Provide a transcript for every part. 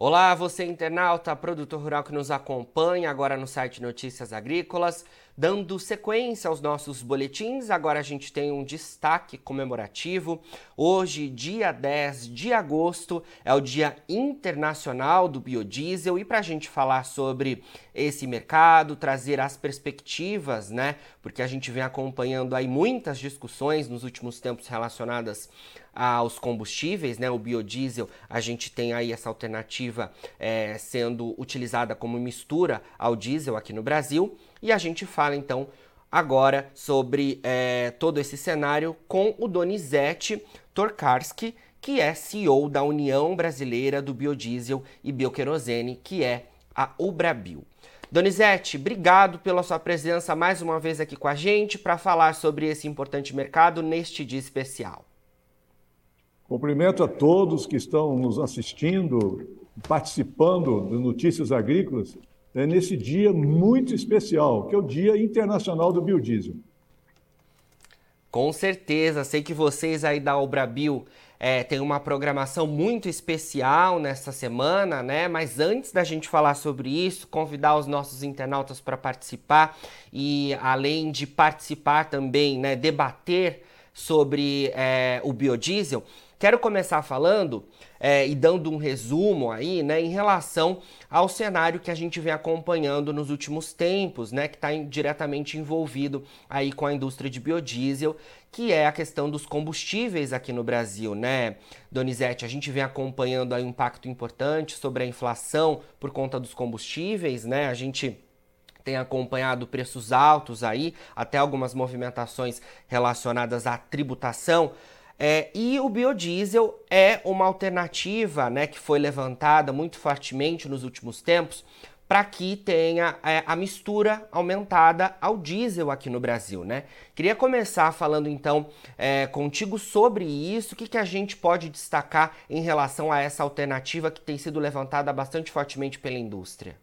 Olá, você internauta, produtor rural que nos acompanha agora no site Notícias Agrícolas. Dando sequência aos nossos boletins, agora a gente tem um destaque comemorativo. Hoje, dia 10 de agosto, é o Dia Internacional do Biodiesel e para a gente falar sobre esse mercado, trazer as perspectivas, né? Porque a gente vem acompanhando aí muitas discussões nos últimos tempos relacionadas aos combustíveis, né? O biodiesel, a gente tem aí essa alternativa é, sendo utilizada como mistura ao diesel aqui no Brasil. E a gente fala então agora sobre é, todo esse cenário com o Donizete Torkarski, que é CEO da União Brasileira do Biodiesel e Bioquerosene, que é a Ubrabio. Donizete, obrigado pela sua presença mais uma vez aqui com a gente para falar sobre esse importante mercado neste dia especial. Cumprimento a todos que estão nos assistindo, participando de Notícias Agrícolas é nesse dia muito especial, que é o Dia Internacional do Biodiesel. Com certeza, sei que vocês aí da Obrabil é, têm uma programação muito especial nessa semana, né? Mas antes da gente falar sobre isso, convidar os nossos internautas para participar e além de participar também, né, debater sobre é, o biodiesel, quero começar falando é, e dando um resumo aí, né, em relação ao cenário que a gente vem acompanhando nos últimos tempos, né, que está diretamente envolvido aí com a indústria de biodiesel, que é a questão dos combustíveis aqui no Brasil, né, Donizete? A gente vem acompanhando aí um impacto importante sobre a inflação por conta dos combustíveis, né? A gente tem acompanhado preços altos aí, até algumas movimentações relacionadas à tributação. É, e o biodiesel é uma alternativa né, que foi levantada muito fortemente nos últimos tempos para que tenha é, a mistura aumentada ao diesel aqui no Brasil, né? Queria começar falando então é, contigo sobre isso, o que, que a gente pode destacar em relação a essa alternativa que tem sido levantada bastante fortemente pela indústria.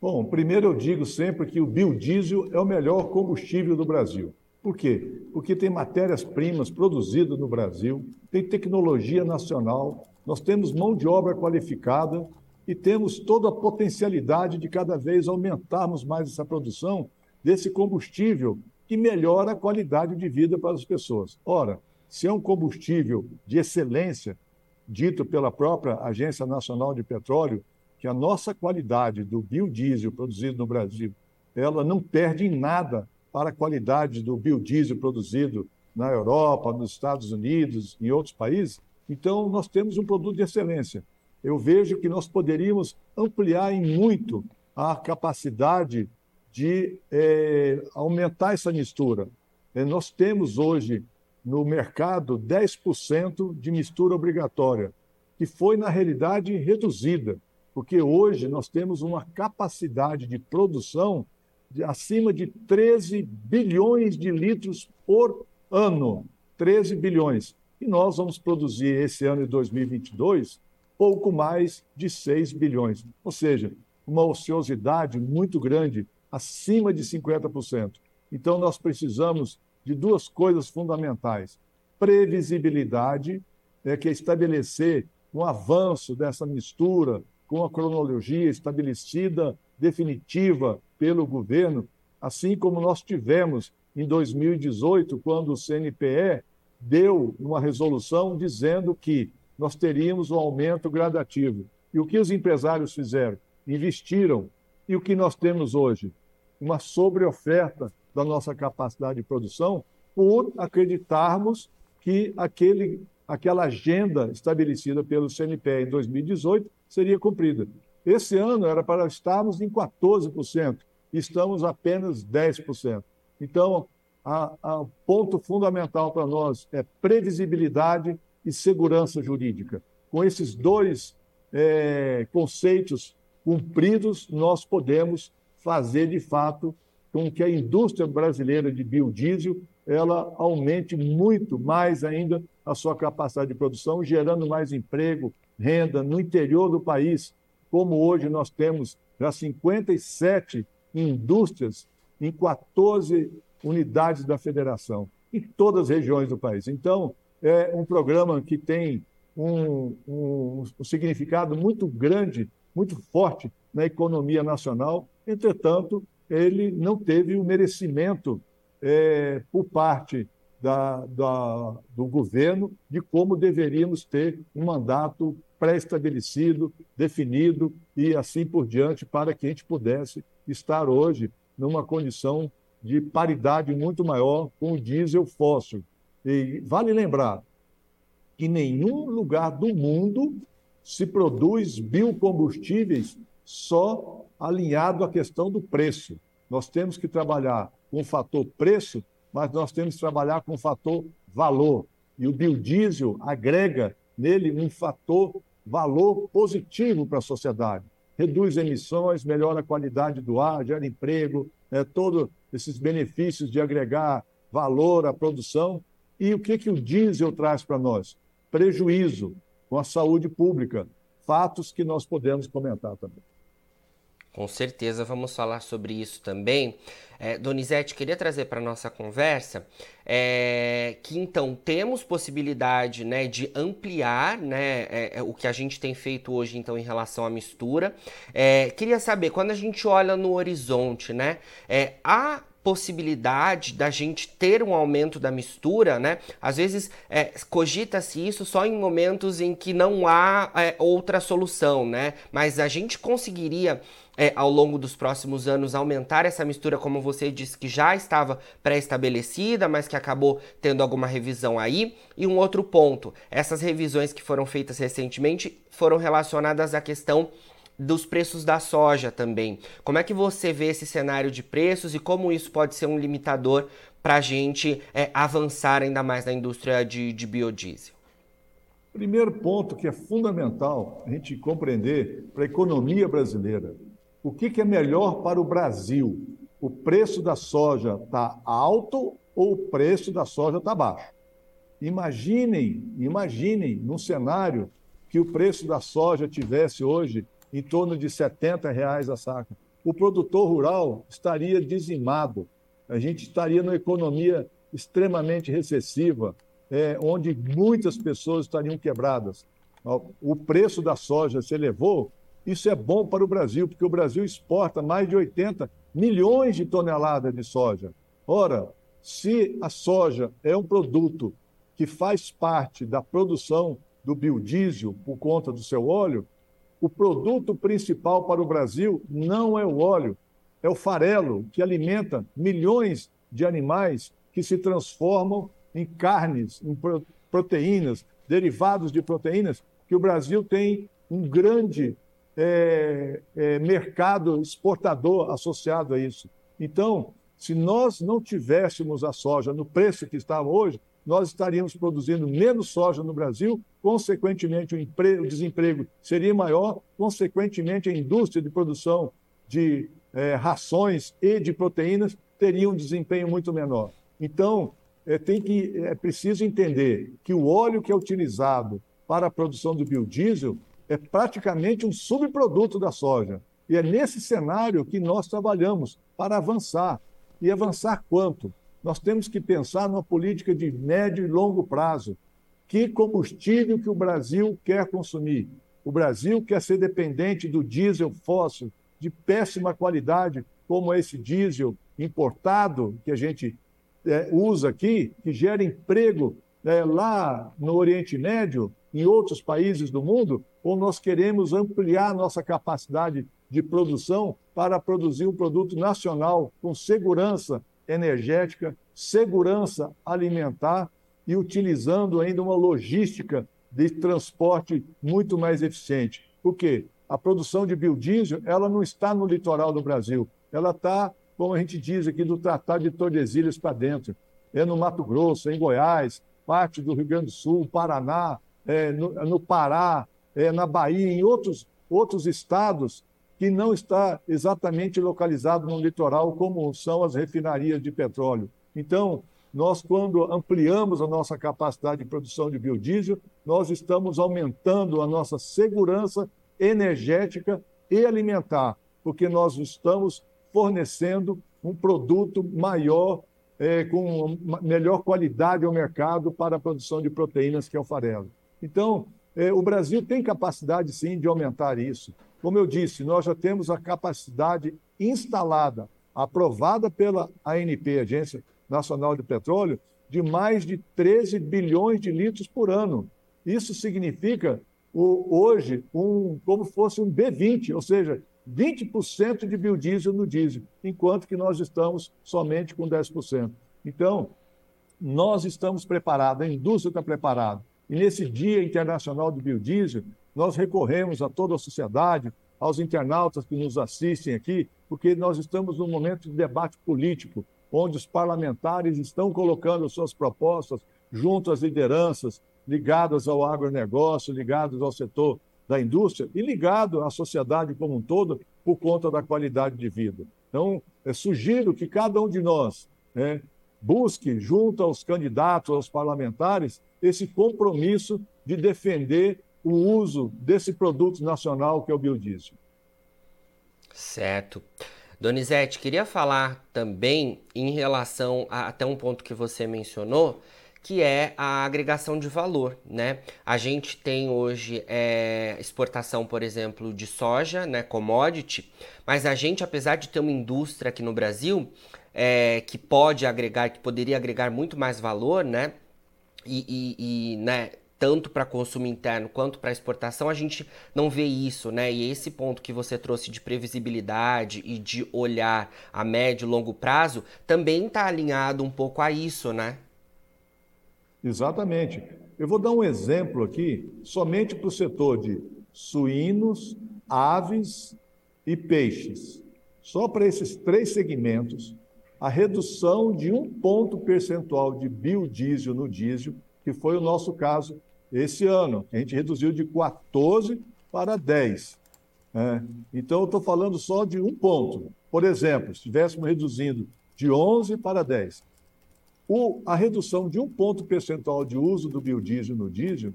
Bom, primeiro eu digo sempre que o biodiesel é o melhor combustível do Brasil. Por quê? Porque tem matérias-primas produzidas no Brasil, tem tecnologia nacional, nós temos mão de obra qualificada e temos toda a potencialidade de cada vez aumentarmos mais essa produção desse combustível que melhora a qualidade de vida para as pessoas. Ora, se é um combustível de excelência, dito pela própria Agência Nacional de Petróleo, que a nossa qualidade do biodiesel produzido no Brasil, ela não perde em nada para a qualidade do biodiesel produzido na Europa, nos Estados Unidos, em outros países. Então, nós temos um produto de excelência. Eu vejo que nós poderíamos ampliar em muito a capacidade de é, aumentar essa mistura. É, nós temos hoje no mercado 10% de mistura obrigatória, que foi, na realidade, reduzida, porque hoje nós temos uma capacidade de produção de acima de 13 bilhões de litros por ano. 13 bilhões. E nós vamos produzir esse ano de 2022 pouco mais de 6 bilhões. Ou seja, uma ociosidade muito grande, acima de 50%. Então, nós precisamos de duas coisas fundamentais: previsibilidade, é, que é estabelecer um avanço dessa mistura com a cronologia estabelecida, definitiva, pelo governo, assim como nós tivemos em 2018, quando o CNPE deu uma resolução dizendo que nós teríamos um aumento gradativo. E o que os empresários fizeram? Investiram. E o que nós temos hoje? Uma sobreoferta da nossa capacidade de produção por acreditarmos que aquele, aquela agenda estabelecida pelo CNPE em 2018 seria cumprida. Esse ano era para estarmos em 14% estamos apenas 10%. Então, o ponto fundamental para nós é previsibilidade e segurança jurídica. Com esses dois é, conceitos cumpridos, nós podemos fazer, de fato, com que a indústria brasileira de biodiesel ela aumente muito mais ainda a sua capacidade de produção, gerando mais emprego, renda no interior do país, como hoje nós temos já 57 indústrias em 14 unidades da federação, em todas as regiões do país. Então, é um programa que tem um, um, um significado muito grande, muito forte na economia nacional. Entretanto, ele não teve o merecimento é, por parte da, da, do governo de como deveríamos ter um mandato pré-estabelecido, definido e assim por diante, para que a gente pudesse estar hoje numa condição de paridade muito maior com o diesel fóssil. E vale lembrar que nenhum lugar do mundo se produz biocombustíveis só alinhado à questão do preço. Nós temos que trabalhar com o fator preço, mas nós temos que trabalhar com o fator valor. E o biodiesel agrega nele um fator valor positivo para a sociedade. Reduz emissões, melhora a qualidade do ar, gera emprego, né, todos esses benefícios de agregar valor à produção. E o que, que o diesel traz para nós? Prejuízo com a saúde pública. Fatos que nós podemos comentar também. Com certeza vamos falar sobre isso também. É, Donizete, queria trazer para nossa conversa é, que então temos possibilidade né, de ampliar né, é, é, o que a gente tem feito hoje então em relação à mistura. É, queria saber, quando a gente olha no horizonte, né, é, há possibilidade da gente ter um aumento da mistura, né? Às vezes é, cogita-se isso só em momentos em que não há é, outra solução, né? Mas a gente conseguiria é, ao longo dos próximos anos aumentar essa mistura, como você disse, que já estava pré-estabelecida, mas que acabou tendo alguma revisão aí. E um outro ponto: essas revisões que foram feitas recentemente foram relacionadas à questão dos preços da soja também. Como é que você vê esse cenário de preços e como isso pode ser um limitador para a gente é, avançar ainda mais na indústria de, de biodiesel? Primeiro ponto que é fundamental a gente compreender para a economia brasileira. O que, que é melhor para o Brasil? O preço da soja está alto ou o preço da soja está baixo? Imaginem, imaginem num cenário que o preço da soja tivesse hoje em torno de 70 reais a saca. O produtor rural estaria dizimado. A gente estaria numa economia extremamente recessiva, é, onde muitas pessoas estariam quebradas. O preço da soja se elevou. Isso é bom para o Brasil, porque o Brasil exporta mais de 80 milhões de toneladas de soja. Ora, se a soja é um produto que faz parte da produção do biodiesel por conta do seu óleo, o produto principal para o Brasil não é o óleo, é o farelo, que alimenta milhões de animais que se transformam em carnes, em proteínas, derivados de proteínas, que o Brasil tem um grande é, é, mercado exportador associado a isso. Então, se nós não tivéssemos a soja no preço que está hoje, nós estaríamos produzindo menos soja no Brasil, consequentemente o, emprego, o desemprego seria maior, consequentemente a indústria de produção de é, rações e de proteínas teria um desempenho muito menor. Então, é, tem que, é preciso entender que o óleo que é utilizado para a produção do biodiesel é praticamente um subproduto da soja. E é nesse cenário que nós trabalhamos para avançar. E avançar quanto? nós temos que pensar numa política de médio e longo prazo. Que combustível que o Brasil quer consumir? O Brasil quer ser dependente do diesel fóssil de péssima qualidade, como esse diesel importado que a gente é, usa aqui, que gera emprego é, lá no Oriente Médio, em outros países do mundo, ou nós queremos ampliar nossa capacidade de produção para produzir um produto nacional com segurança energética, segurança alimentar e utilizando ainda uma logística de transporte muito mais eficiente. Por quê? A produção de biodiesel ela não está no litoral do Brasil, ela está, como a gente diz aqui, do Tratado de Tordesilhas para dentro. É no Mato Grosso, é em Goiás, parte do Rio Grande do Sul, Paraná, é no, no Pará, é na Bahia, em outros, outros estados que não está exatamente localizado no litoral, como são as refinarias de petróleo. Então, nós, quando ampliamos a nossa capacidade de produção de biodiesel, nós estamos aumentando a nossa segurança energética e alimentar, porque nós estamos fornecendo um produto maior, é, com melhor qualidade ao mercado para a produção de proteínas, que é o farelo. Então, é, o Brasil tem capacidade, sim, de aumentar isso. Como eu disse, nós já temos a capacidade instalada, aprovada pela ANP, Agência Nacional de Petróleo, de mais de 13 bilhões de litros por ano. Isso significa hoje um, como fosse um B20, ou seja, 20% de biodiesel no diesel, enquanto que nós estamos somente com 10%. Então, nós estamos preparados, a indústria está preparada. E nesse Dia Internacional do Biodiesel, nós recorremos a toda a sociedade, aos internautas que nos assistem aqui, porque nós estamos num momento de debate político, onde os parlamentares estão colocando suas propostas junto às lideranças ligadas ao agronegócio, ligadas ao setor da indústria e ligado à sociedade como um todo por conta da qualidade de vida. Então, é, sugiro que cada um de nós né, busque, junto aos candidatos, aos parlamentares, esse compromisso de defender o uso desse produto nacional que é o biodiesel. Certo. Donizete, queria falar também em relação a até um ponto que você mencionou, que é a agregação de valor, né? A gente tem hoje é, exportação, por exemplo, de soja, né, commodity, mas a gente, apesar de ter uma indústria aqui no Brasil é, que pode agregar, que poderia agregar muito mais valor, né? E, e, e né, tanto para consumo interno quanto para exportação, a gente não vê isso, né? E esse ponto que você trouxe de previsibilidade e de olhar a médio e longo prazo também está alinhado um pouco a isso, né? Exatamente. Eu vou dar um exemplo aqui, somente para o setor de suínos, aves e peixes. Só para esses três segmentos, a redução de um ponto percentual de biodiesel no diesel, que foi o nosso caso esse ano. A gente reduziu de 14 para 10. É. Então, eu estou falando só de um ponto. Por exemplo, se estivéssemos reduzindo de 11 para 10, o, a redução de um ponto percentual de uso do biodiesel no diesel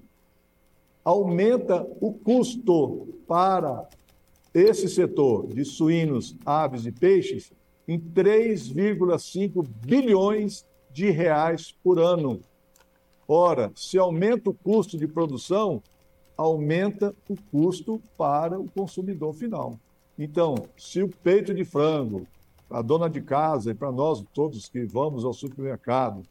aumenta o custo para esse setor de suínos, aves e peixes em 3,5 bilhões de reais por ano. Ora, se aumenta o custo de produção, aumenta o custo para o consumidor final. Então, se o peito de frango, a dona de casa e para nós todos que vamos ao supermercado,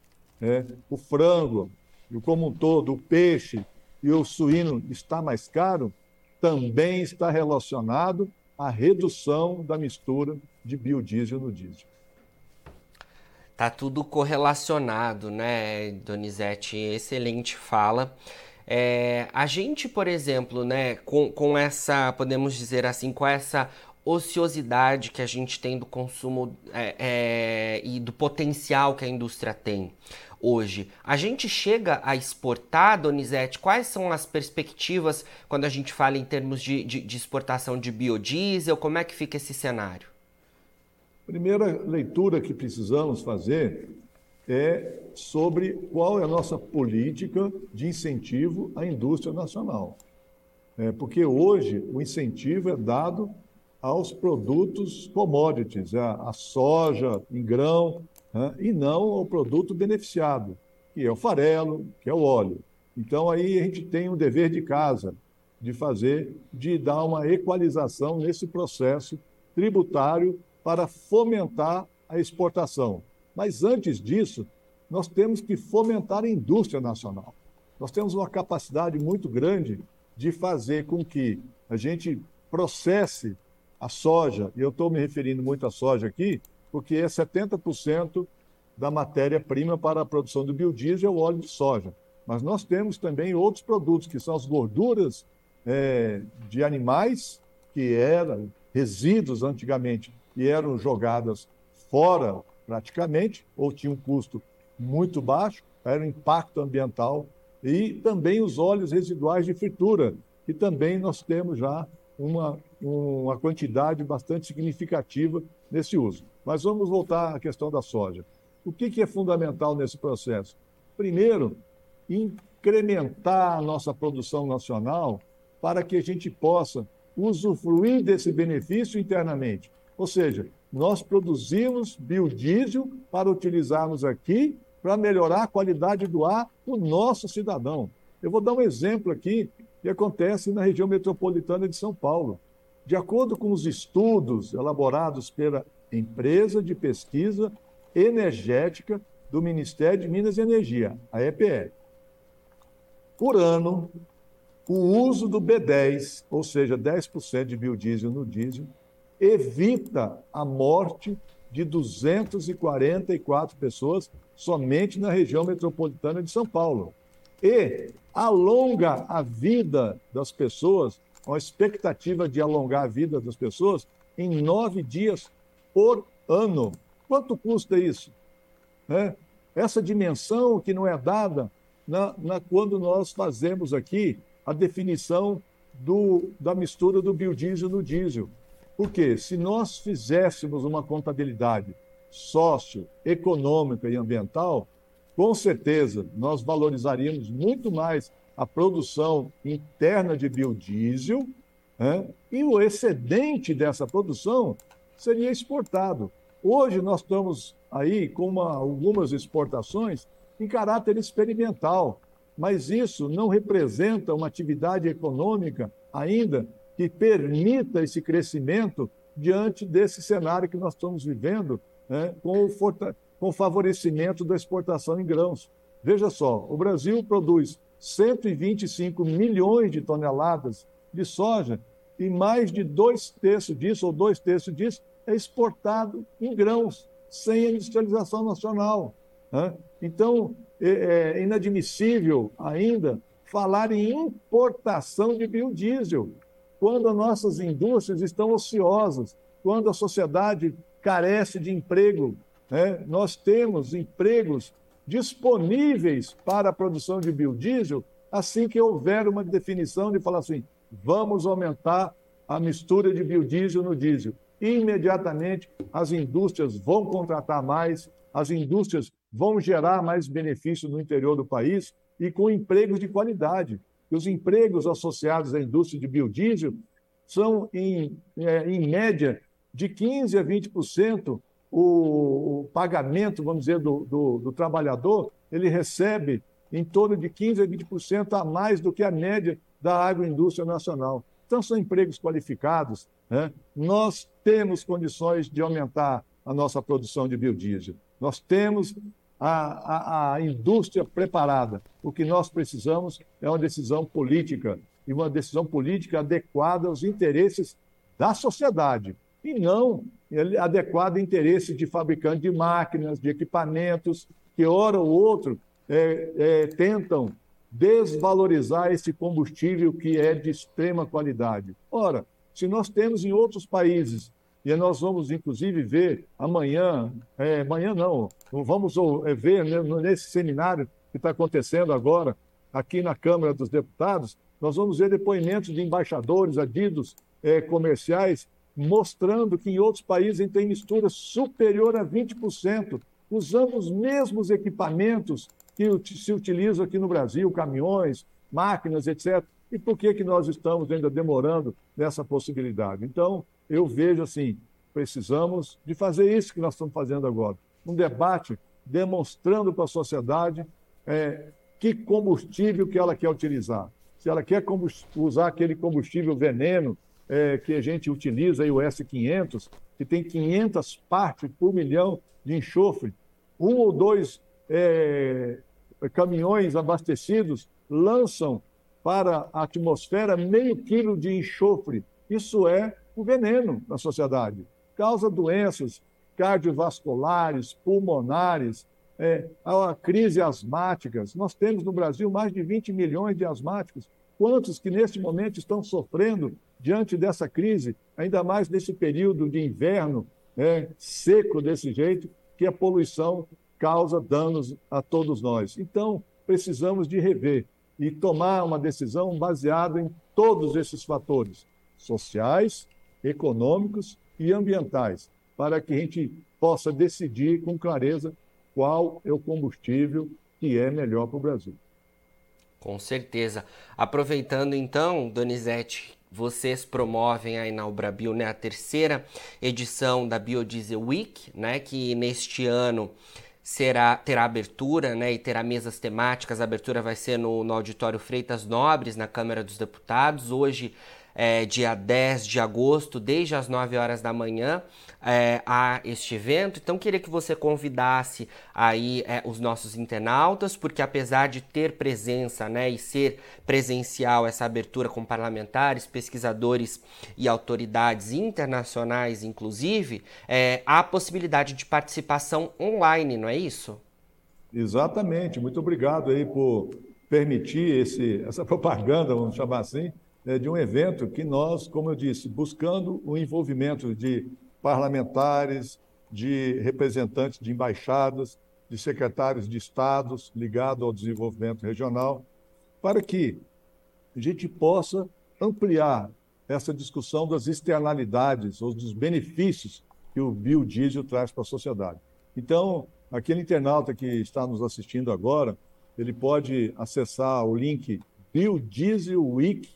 né, o frango, e como um todo, o peixe e o suíno está mais caro, também está relacionado à redução da mistura de biodiesel no diesel. Tá tudo correlacionado, né, Donizete? Excelente fala. É, a gente, por exemplo, né, com, com essa, podemos dizer assim, com essa ociosidade que a gente tem do consumo é, é, e do potencial que a indústria tem hoje. A gente chega a exportar, Donizete? Quais são as perspectivas quando a gente fala em termos de, de, de exportação de biodiesel? Como é que fica esse cenário? Primeira leitura que precisamos fazer é sobre qual é a nossa política de incentivo à indústria nacional. É, porque hoje o incentivo é dado aos produtos commodities, a, a soja em grão, né, e não ao produto beneficiado, que é o farelo, que é o óleo. Então aí a gente tem um dever de casa de fazer, de dar uma equalização nesse processo tributário para fomentar a exportação. Mas antes disso, nós temos que fomentar a indústria nacional. Nós temos uma capacidade muito grande de fazer com que a gente processe a soja, e eu estou me referindo muito à soja aqui, porque é 70% da matéria-prima para a produção do biodiesel o óleo de soja. Mas nós temos também outros produtos, que são as gorduras é, de animais, que eram resíduos antigamente e eram jogadas fora praticamente, ou tinham um custo muito baixo, era um impacto ambiental, e também os óleos residuais de fritura, que também nós temos já uma, uma quantidade bastante significativa nesse uso. Mas vamos voltar à questão da soja. O que, que é fundamental nesse processo? Primeiro, incrementar a nossa produção nacional para que a gente possa usufruir desse benefício internamente. Ou seja, nós produzimos biodiesel para utilizarmos aqui para melhorar a qualidade do ar do nosso cidadão. Eu vou dar um exemplo aqui e acontece na região metropolitana de São Paulo. De acordo com os estudos elaborados pela Empresa de Pesquisa Energética do Ministério de Minas e Energia, a EPE, por ano, o uso do B10, ou seja, 10% de biodiesel no diesel, evita a morte de 244 pessoas somente na região metropolitana de São Paulo. E alonga a vida das pessoas, uma expectativa de alongar a vida das pessoas em nove dias por ano. Quanto custa isso? É, essa dimensão que não é dada na, na, quando nós fazemos aqui a definição do, da mistura do biodiesel no diesel. Porque se nós fizéssemos uma contabilidade socioeconômica e ambiental, com certeza nós valorizaríamos muito mais a produção interna de biodiesel né? e o excedente dessa produção seria exportado. Hoje nós estamos aí com uma, algumas exportações em caráter experimental, mas isso não representa uma atividade econômica ainda que permita esse crescimento diante desse cenário que nós estamos vivendo, né, com, o com o favorecimento da exportação em grãos. Veja só, o Brasil produz 125 milhões de toneladas de soja e mais de dois terços disso, ou dois terços disso, é exportado em grãos, sem industrialização nacional. Né? Então, é, é inadmissível ainda falar em importação de biodiesel quando as nossas indústrias estão ociosas, quando a sociedade carece de emprego. Né? Nós temos empregos disponíveis para a produção de biodiesel assim que houver uma definição de falar assim, vamos aumentar a mistura de biodiesel no diesel. Imediatamente as indústrias vão contratar mais, as indústrias vão gerar mais benefícios no interior do país e com empregos de qualidade os empregos associados à indústria de biodiesel são, em, é, em média, de 15% a 20% o, o pagamento, vamos dizer, do, do, do, trabalhador, ele recebe em torno de 15% a 20% a mais do que a média da agroindústria nacional. Então, são empregos qualificados. Né? Nós temos condições de aumentar a nossa produção de biodiesel. Nós temos a, a, a indústria preparada. O que nós precisamos é uma decisão política, e uma decisão política adequada aos interesses da sociedade, e não adequada ao interesse de fabricantes de máquinas, de equipamentos, que, hora ou outro, é, é, tentam desvalorizar esse combustível que é de extrema qualidade. Ora, se nós temos em outros países e nós vamos, inclusive, ver amanhã, é, amanhã não, vamos é, ver né, nesse seminário que está acontecendo agora aqui na Câmara dos Deputados, nós vamos ver depoimentos de embaixadores, adidos é, comerciais, mostrando que em outros países tem mistura superior a 20%, usando os mesmos equipamentos que se utilizam aqui no Brasil, caminhões, máquinas, etc. E por que, que nós estamos ainda demorando nessa possibilidade? Então, eu vejo assim, precisamos de fazer isso que nós estamos fazendo agora. Um debate demonstrando para a sociedade é, que combustível que ela quer utilizar. Se ela quer usar aquele combustível veneno é, que a gente utiliza, aí, o S500, que tem 500 partes por milhão de enxofre, um ou dois é, caminhões abastecidos lançam para a atmosfera meio quilo de enxofre. Isso é o veneno na sociedade. Causa doenças cardiovasculares, pulmonares, é, a crise asmáticas. Nós temos no Brasil mais de 20 milhões de asmáticos. Quantos que neste momento estão sofrendo diante dessa crise, ainda mais nesse período de inverno é, seco desse jeito, que a poluição causa danos a todos nós. Então, precisamos de rever e tomar uma decisão baseada em todos esses fatores sociais, econômicos e ambientais, para que a gente possa decidir com clareza qual é o combustível que é melhor para o Brasil. Com certeza. Aproveitando então, Donizete, vocês promovem aí na Ubrabil né, a terceira edição da Biodiesel Week, né, que neste ano será terá abertura, né, e terá mesas temáticas. A abertura vai ser no, no auditório Freitas Nobres, na Câmara dos Deputados. Hoje é, dia 10 de agosto, desde as 9 horas da manhã, é, a este evento. Então, queria que você convidasse aí é, os nossos internautas, porque apesar de ter presença né, e ser presencial essa abertura com parlamentares, pesquisadores e autoridades internacionais, inclusive, é, há possibilidade de participação online, não é isso? Exatamente. Muito obrigado aí por permitir esse, essa propaganda, vamos chamar assim, de um evento que nós, como eu disse, buscando o envolvimento de parlamentares, de representantes de embaixadas, de secretários de estados ligados ao desenvolvimento regional, para que a gente possa ampliar essa discussão das externalidades ou dos benefícios que o biodiesel traz para a sociedade. Então, aquele internauta que está nos assistindo agora, ele pode acessar o link biodieselweek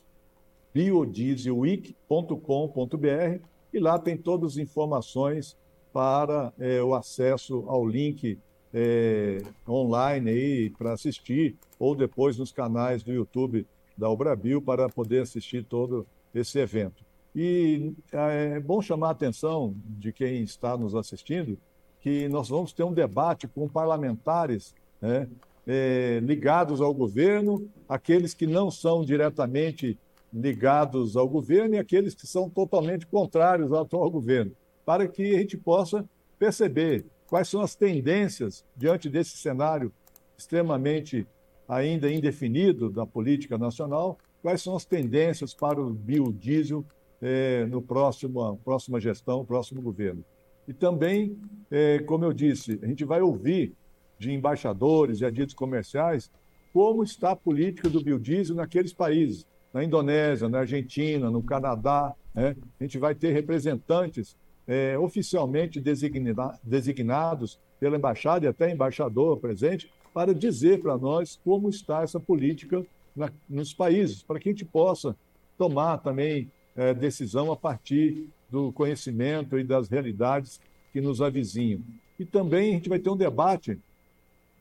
biodieselweek.com.br e lá tem todas as informações para é, o acesso ao link é, online aí para assistir ou depois nos canais do YouTube da Obrabil para poder assistir todo esse evento. E é bom chamar a atenção de quem está nos assistindo que nós vamos ter um debate com parlamentares né, é, ligados ao governo, aqueles que não são diretamente ligados ao governo e aqueles que são totalmente contrários ao atual governo, para que a gente possa perceber quais são as tendências diante desse cenário extremamente ainda indefinido da política nacional, quais são as tendências para o biodiesel é, no próximo próxima gestão, próximo governo. E também, é, como eu disse, a gente vai ouvir de embaixadores e agentes comerciais como está a política do biodiesel naqueles países na Indonésia, na Argentina, no Canadá. Né? A gente vai ter representantes é, oficialmente designa designados pela embaixada e até embaixador presente para dizer para nós como está essa política na, nos países, para que a gente possa tomar também é, decisão a partir do conhecimento e das realidades que nos avizinham. E também a gente vai ter um debate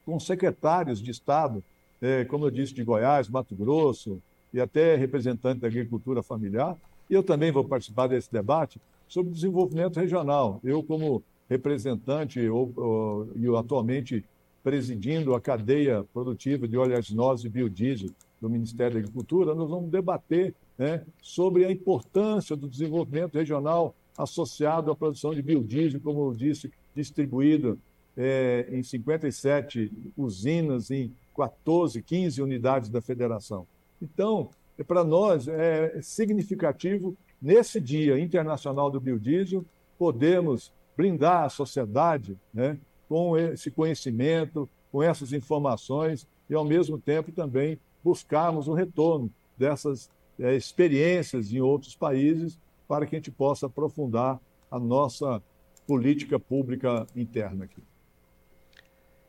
com secretários de Estado, é, como eu disse, de Goiás, Mato Grosso, e até representante da agricultura familiar. Eu também vou participar desse debate sobre desenvolvimento regional. Eu, como representante e atualmente presidindo a cadeia produtiva de oleaginose e biodiesel do Ministério da Agricultura, nós vamos debater né, sobre a importância do desenvolvimento regional associado à produção de biodiesel, como eu disse, distribuído é, em 57 usinas, em 14, 15 unidades da federação. Então, para nós é significativo, nesse Dia Internacional do Biodiesel, podemos brindar a sociedade né, com esse conhecimento, com essas informações e, ao mesmo tempo, também buscarmos o retorno dessas é, experiências em outros países para que a gente possa aprofundar a nossa política pública interna aqui.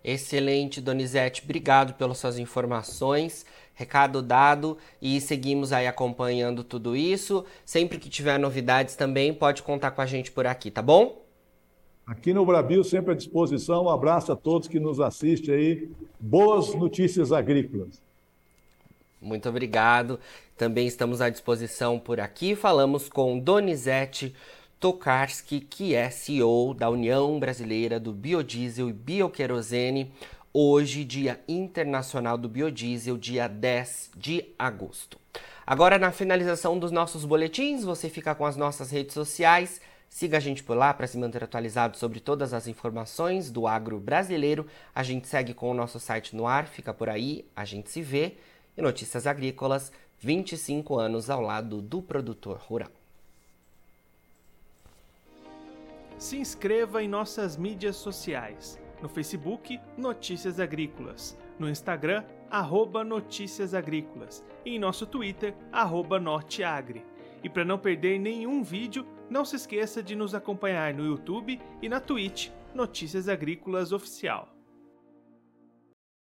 Excelente, Donizete. Obrigado pelas suas informações. Recado dado e seguimos aí acompanhando tudo isso. Sempre que tiver novidades também, pode contar com a gente por aqui, tá bom? Aqui no Brasil, sempre à disposição. Um abraço a todos que nos assistem aí. Boas notícias agrícolas. Muito obrigado. Também estamos à disposição por aqui. Falamos com Donizete Tokarski, que é CEO da União Brasileira do Biodiesel e Bioquerosene, hoje, Dia Internacional do Biodiesel, dia 10 de agosto. Agora, na finalização dos nossos boletins, você fica com as nossas redes sociais. Siga a gente por lá para se manter atualizado sobre todas as informações do agro brasileiro. A gente segue com o nosso site no ar, fica por aí, a gente se vê. E Notícias Agrícolas, 25 anos ao lado do produtor rural. Se inscreva em nossas mídias sociais. No Facebook, Notícias Agrícolas. No Instagram, arroba Notícias Agrícolas. E em nosso Twitter, Norteagri. E para não perder nenhum vídeo, não se esqueça de nos acompanhar no YouTube e na Twitch, Notícias Agrícolas Oficial.